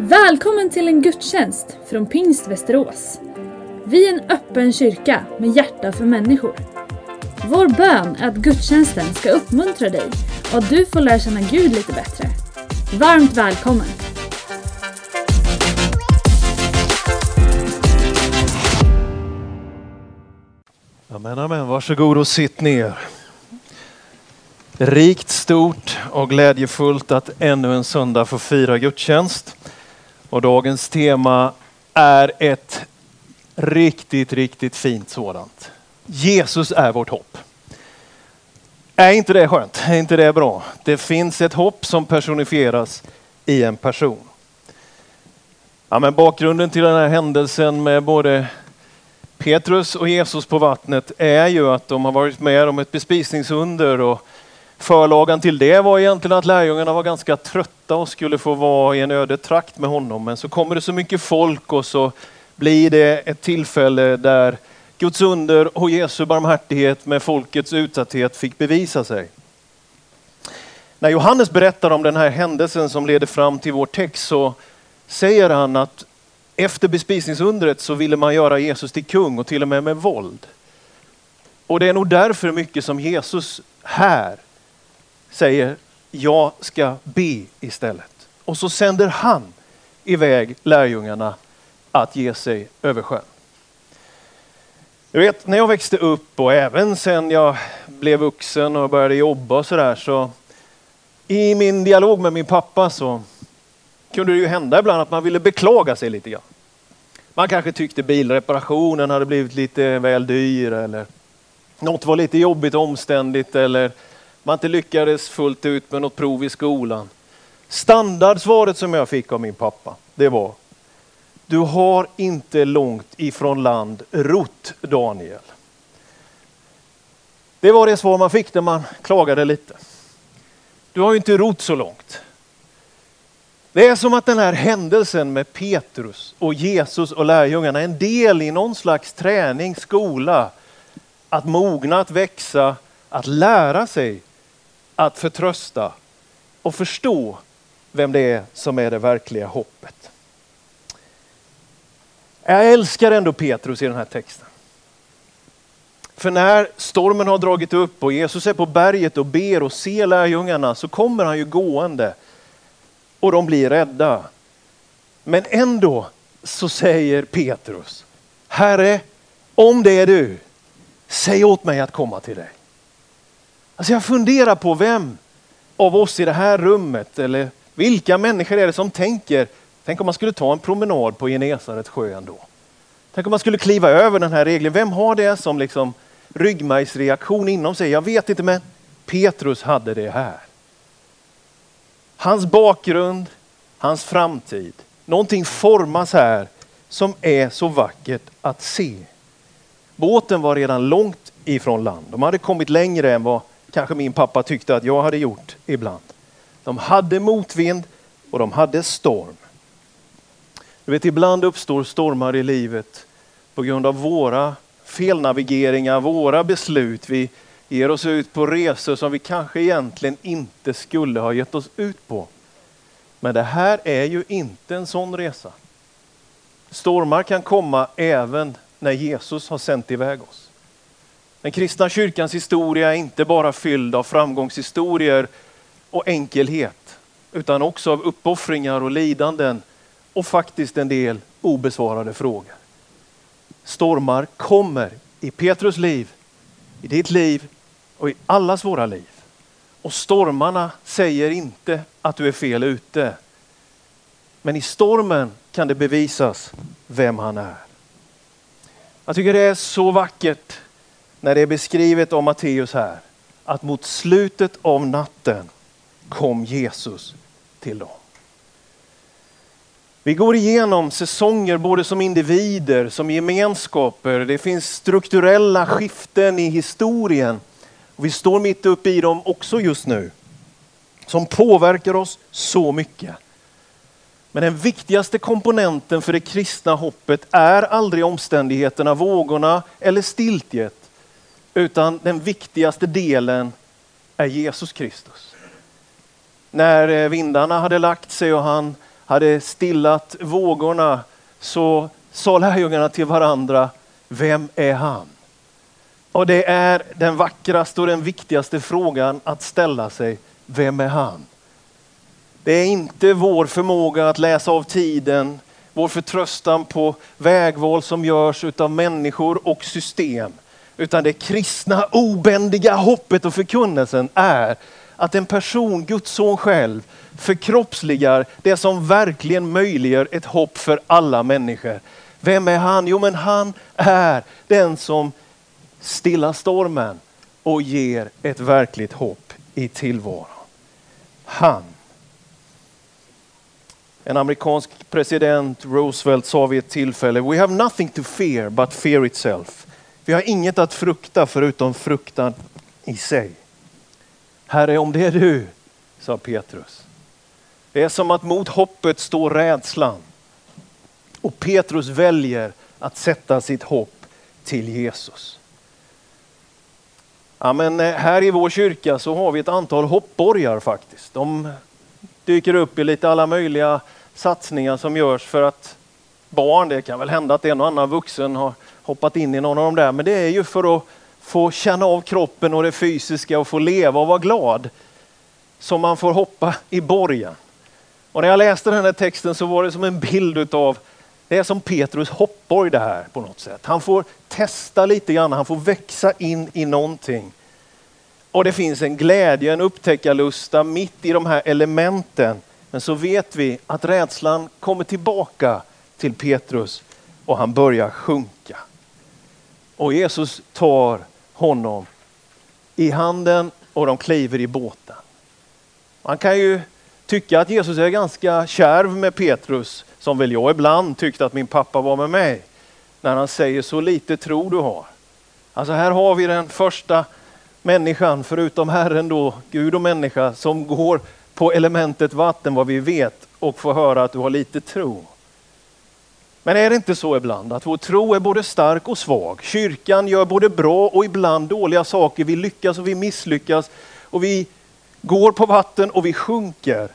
Välkommen till en gudstjänst från Pingst Västerås. Vi är en öppen kyrka med hjärta för människor. Vår bön är att gudstjänsten ska uppmuntra dig och att du får lära känna Gud lite bättre. Varmt välkommen! Amen, amen. Varsågod och sitt ner. Rikt, stort och glädjefullt att ännu en söndag få fira gudstjänst. Och dagens tema är ett riktigt, riktigt fint sådant. Jesus är vårt hopp. Är inte det skönt? Är inte det bra? Det finns ett hopp som personifieras i en person. Ja, men bakgrunden till den här händelsen med både Petrus och Jesus på vattnet är ju att de har varit med om ett bespisningsunder och förlagan till det var egentligen att lärjungarna var ganska trötta och skulle få vara i en öde trakt med honom. Men så kommer det så mycket folk och så blir det ett tillfälle där Guds under och Jesu barmhärtighet med folkets utsatthet fick bevisa sig. När Johannes berättar om den här händelsen som leder fram till vår text så säger han att efter bespisningsundret så ville man göra Jesus till kung och till och med med våld. Och det är nog därför mycket som Jesus här säger jag ska be istället. Och så sänder han iväg lärjungarna att ge sig över sjön. Du vet, när jag växte upp och även sen jag blev vuxen och började jobba och sådär så i min dialog med min pappa så kunde det ju hända ibland att man ville beklaga sig lite grann. Man kanske tyckte bilreparationen hade blivit lite väl dyr eller något var lite jobbigt och omständigt eller man inte lyckades fullt ut med något prov i skolan. Standardsvaret som jag fick av min pappa, det var Du har inte långt ifrån land rott Daniel. Det var det svar man fick när man klagade lite. Du har ju inte rott så långt. Det är som att den här händelsen med Petrus och Jesus och lärjungarna är en del i någon slags träning, skola, att mogna, att växa, att lära sig att förtrösta och förstå vem det är som är det verkliga hoppet. Jag älskar ändå Petrus i den här texten. För när stormen har dragit upp och Jesus är på berget och ber och ser lärjungarna så kommer han ju gående och de blir rädda. Men ändå så säger Petrus, Herre, om det är du, säg åt mig att komma till dig. Alltså jag funderar på vem av oss i det här rummet eller vilka människor är det som tänker, tänk om man skulle ta en promenad på Genesarets sjö ändå. Tänk om man skulle kliva över den här regeln. Vem har det som liksom ryggmärgsreaktion inom sig? Jag vet inte, men Petrus hade det här. Hans bakgrund, hans framtid. Någonting formas här som är så vackert att se. Båten var redan långt ifrån land. De hade kommit längre än vad kanske min pappa tyckte att jag hade gjort ibland. De hade motvind och de hade storm. Du vet, ibland uppstår stormar i livet på grund av våra felnavigeringar, våra beslut. Vi ger oss ut på resor som vi kanske egentligen inte skulle ha gett oss ut på. Men det här är ju inte en sån resa. Stormar kan komma även när Jesus har sänt iväg oss. Den kristna kyrkans historia är inte bara fylld av framgångshistorier och enkelhet, utan också av uppoffringar och lidanden och faktiskt en del obesvarade frågor. Stormar kommer i Petrus liv, i ditt liv och i allas våra liv. Och stormarna säger inte att du är fel ute. Men i stormen kan det bevisas vem han är. Jag tycker det är så vackert när det är beskrivet om Matteus här, att mot slutet av natten kom Jesus till dem. Vi går igenom säsonger både som individer, som gemenskaper. Det finns strukturella skiften i historien. Och vi står mitt uppe i dem också just nu. Som påverkar oss så mycket. Men den viktigaste komponenten för det kristna hoppet är aldrig omständigheterna, vågorna eller stiltjet. Utan den viktigaste delen är Jesus Kristus. När eh, vindarna hade lagt sig och han hade stillat vågorna så sa lärjungarna till varandra, vem är han? Och det är den vackraste och den viktigaste frågan att ställa sig. Vem är han? Det är inte vår förmåga att läsa av tiden, vår förtröstan på vägval som görs av människor och system. Utan det kristna obändiga hoppet och förkunnelsen är att en person, Guds son själv, förkroppsligar det som verkligen möjliggör ett hopp för alla människor. Vem är han? Jo, men han är den som stillar stormen och ger ett verkligt hopp i tillvaron. Han. En amerikansk president, Roosevelt, sa vid ett tillfälle, We have nothing to fear but fear itself. Vi har inget att frukta förutom fruktan i sig. Herre, om det är du, sa Petrus. Det är som att mot hoppet står rädslan. Och Petrus väljer att sätta sitt hopp till Jesus. Ja, men eh, här i vår kyrka så har vi ett antal hoppborgar faktiskt. De dyker upp i lite alla möjliga satsningar som görs för att barn, det kan väl hända att en och annan vuxen har hoppat in i någon av dem där, men det är ju för att få känna av kroppen och det fysiska och få leva och vara glad som man får hoppa i borgen. Och när jag läste den här texten så var det som en bild utav det är som Petrus hoppborg det här på något sätt. Han får testa lite grann, han får växa in i någonting. Och det finns en glädje, en upptäckarlusta mitt i de här elementen. Men så vet vi att rädslan kommer tillbaka till Petrus och han börjar sjunka. Och Jesus tar honom i handen och de kliver i båten. Man kan ju tycka att Jesus är ganska kärv med Petrus, som väl jag ibland tyckte att min pappa var med mig, när han säger så lite tro du har. Alltså här har vi den första människan, förutom Herren då, Gud och människa, som går på elementet vatten vad vi vet och får höra att du har lite tro. Men är det inte så ibland att vår tro är både stark och svag? Kyrkan gör både bra och ibland dåliga saker. Vi lyckas och vi misslyckas och vi går på vatten och vi sjunker.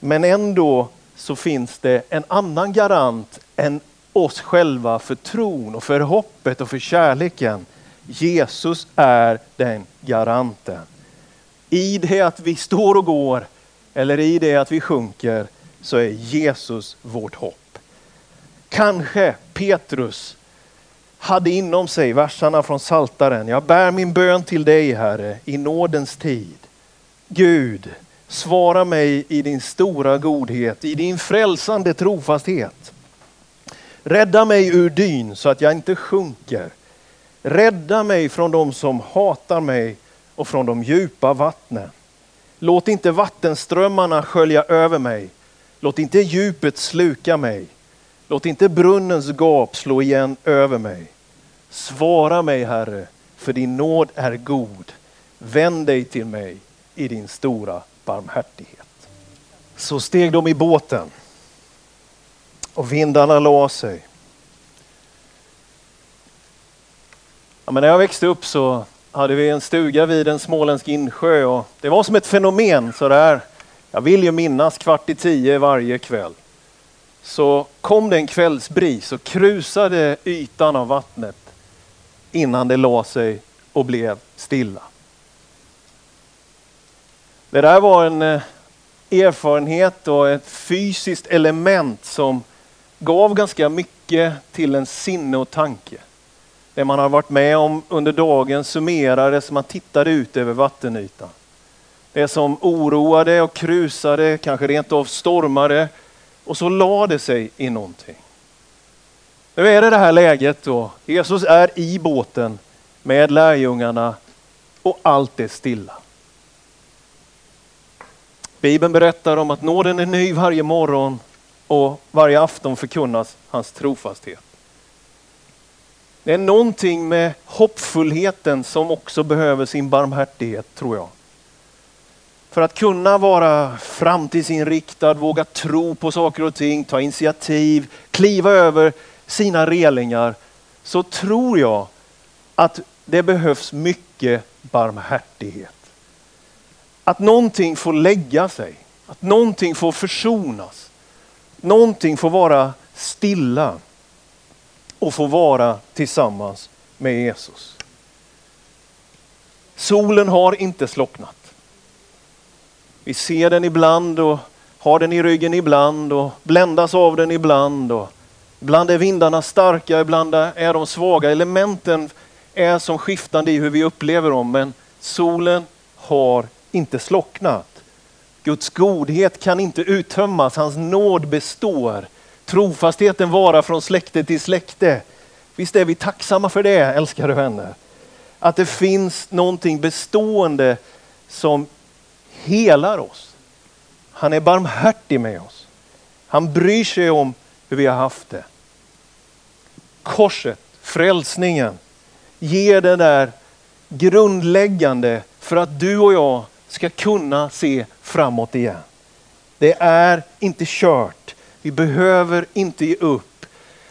Men ändå så finns det en annan garant än oss själva för tron och för hoppet och för kärleken. Jesus är den garanten. I det att vi står och går eller i det att vi sjunker så är Jesus vårt hopp. Kanske Petrus hade inom sig verserna från Saltaren. Jag bär min bön till dig Herre i nådens tid. Gud, svara mig i din stora godhet, i din frälsande trofasthet. Rädda mig ur dyn så att jag inte sjunker. Rädda mig från dem som hatar mig och från de djupa vattnen. Låt inte vattenströmmarna skölja över mig. Låt inte djupet sluka mig. Låt inte brunnens gap slå igen över mig. Svara mig Herre, för din nåd är god. Vänd dig till mig i din stora barmhärtighet. Så steg de i båten och vindarna la sig. Ja, men när jag växte upp så hade vi en stuga vid en småländsk insjö och det var som ett fenomen sådär. Jag vill ju minnas kvart i tio varje kväll så kom det en kvällsbris och krusade ytan av vattnet innan det la sig och blev stilla. Det där var en eh, erfarenhet och ett fysiskt element som gav ganska mycket till en sinne och tanke. Det man har varit med om under dagen summerades, man tittade ut över vattenytan. Det som oroade och krusade, kanske rent av stormade, och så la det sig i någonting. Nu är det det här läget då. Jesus är i båten med lärjungarna och allt är stilla. Bibeln berättar om att nåden är ny varje morgon och varje afton förkunnas hans trofasthet. Det är någonting med hoppfullheten som också behöver sin barmhärtighet tror jag. För att kunna vara framtidsinriktad, våga tro på saker och ting, ta initiativ, kliva över sina relingar, så tror jag att det behövs mycket barmhärtighet. Att någonting får lägga sig, att någonting får försonas. någonting får vara stilla och få vara tillsammans med Jesus. Solen har inte slocknat. Vi ser den ibland och har den i ryggen ibland och bländas av den ibland. Och ibland är vindarna starka, ibland är de svaga. Elementen är som skiftande i hur vi upplever dem, men solen har inte slocknat. Guds godhet kan inte uttömmas, hans nåd består. Trofastheten vara från släkte till släkte. Visst är vi tacksamma för det, älskade vänner? Att det finns någonting bestående som helar oss. Han är barmhärtig med oss. Han bryr sig om hur vi har haft det. Korset, frälsningen, ger det där grundläggande för att du och jag ska kunna se framåt igen. Det är inte kört. Vi behöver inte ge upp.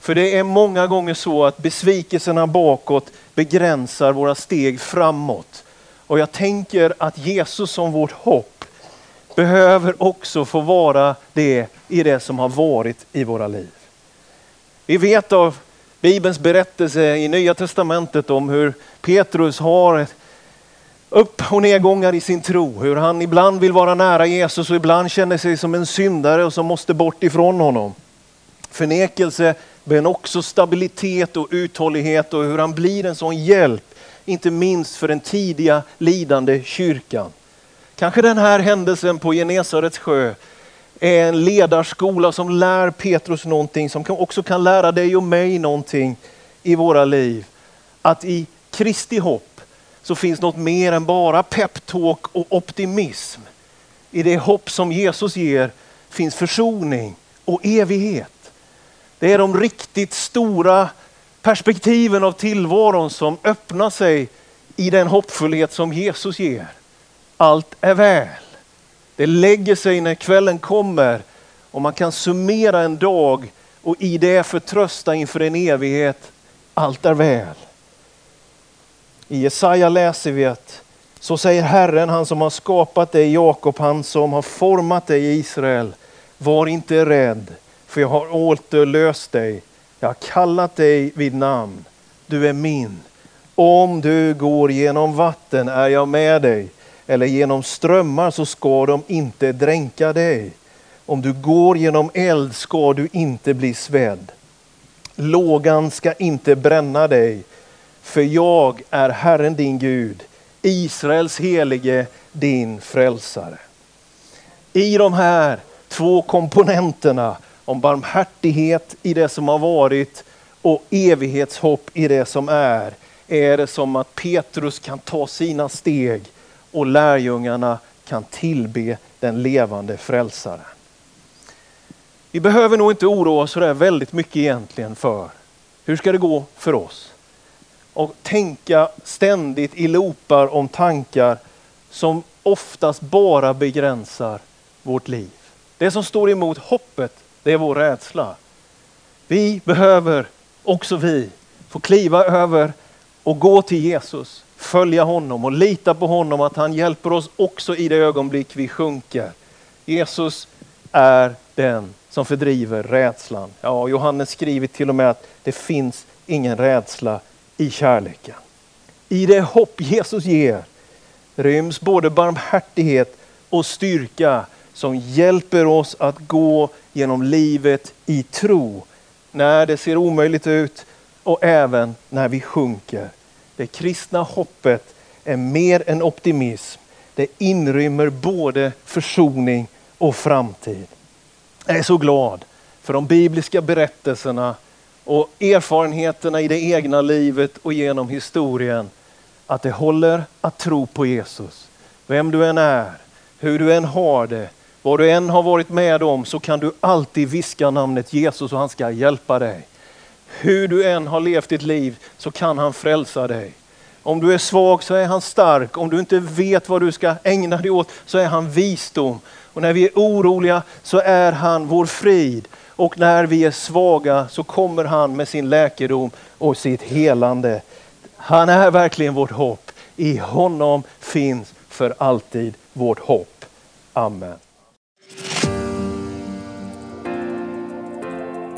För det är många gånger så att besvikelserna bakåt begränsar våra steg framåt. Och jag tänker att Jesus som vårt hopp behöver också få vara det i det som har varit i våra liv. Vi vet av Bibelns berättelse i Nya Testamentet om hur Petrus har upp och nedgångar i sin tro. Hur han ibland vill vara nära Jesus och ibland känner sig som en syndare och som måste bort ifrån honom. Förnekelse men också stabilitet och uthållighet och hur han blir en sån hjälp, inte minst för den tidiga lidande kyrkan. Kanske den här händelsen på Genesarets sjö är en ledarskola som lär Petrus någonting, som också kan lära dig och mig någonting i våra liv. Att i Kristi hopp så finns något mer än bara peptalk och optimism. I det hopp som Jesus ger finns försoning och evighet. Det är de riktigt stora perspektiven av tillvaron som öppnar sig i den hoppfullhet som Jesus ger. Allt är väl. Det lägger sig när kvällen kommer och man kan summera en dag och i det förtrösta inför en evighet. Allt är väl. I Jesaja läser vi att så säger Herren, han som har skapat dig Jakob, han som har format dig Israel. Var inte rädd, för jag har återlöst dig. Jag har kallat dig vid namn. Du är min. Om du går genom vatten är jag med dig, eller genom strömmar så ska de inte dränka dig. Om du går genom eld ska du inte bli svedd. Lågan ska inte bränna dig, för jag är Herren din Gud, Israels helige, din frälsare. I de här två komponenterna om barmhärtighet i det som har varit och evighetshopp i det som är, är det som att Petrus kan ta sina steg och lärjungarna kan tillbe den levande frälsaren. Vi behöver nog inte oroa oss så där väldigt mycket egentligen för hur ska det gå för oss? Och tänka ständigt i loopar om tankar som oftast bara begränsar vårt liv. Det som står emot hoppet, det är vår rädsla. Vi behöver, också vi, få kliva över och gå till Jesus, följa honom och lita på honom att han hjälper oss också i det ögonblick vi sjunker. Jesus är den som fördriver rädslan. Ja, Johannes skriver till och med att det finns ingen rädsla i kärleken. I det hopp Jesus ger ryms både barmhärtighet och styrka som hjälper oss att gå genom livet i tro när det ser omöjligt ut och även när vi sjunker. Det kristna hoppet är mer än optimism. Det inrymmer både försoning och framtid. Jag är så glad för de bibliska berättelserna och erfarenheterna i det egna livet och genom historien. Att det håller att tro på Jesus. Vem du än är, hur du än har det, vad du än har varit med om så kan du alltid viska namnet Jesus och han ska hjälpa dig. Hur du än har levt ditt liv så kan han frälsa dig. Om du är svag så är han stark. Om du inte vet vad du ska ägna dig åt så är han visdom. Och när vi är oroliga så är han vår frid. Och när vi är svaga så kommer han med sin läkedom och sitt helande. Han är verkligen vårt hopp. I honom finns för alltid vårt hopp. Amen.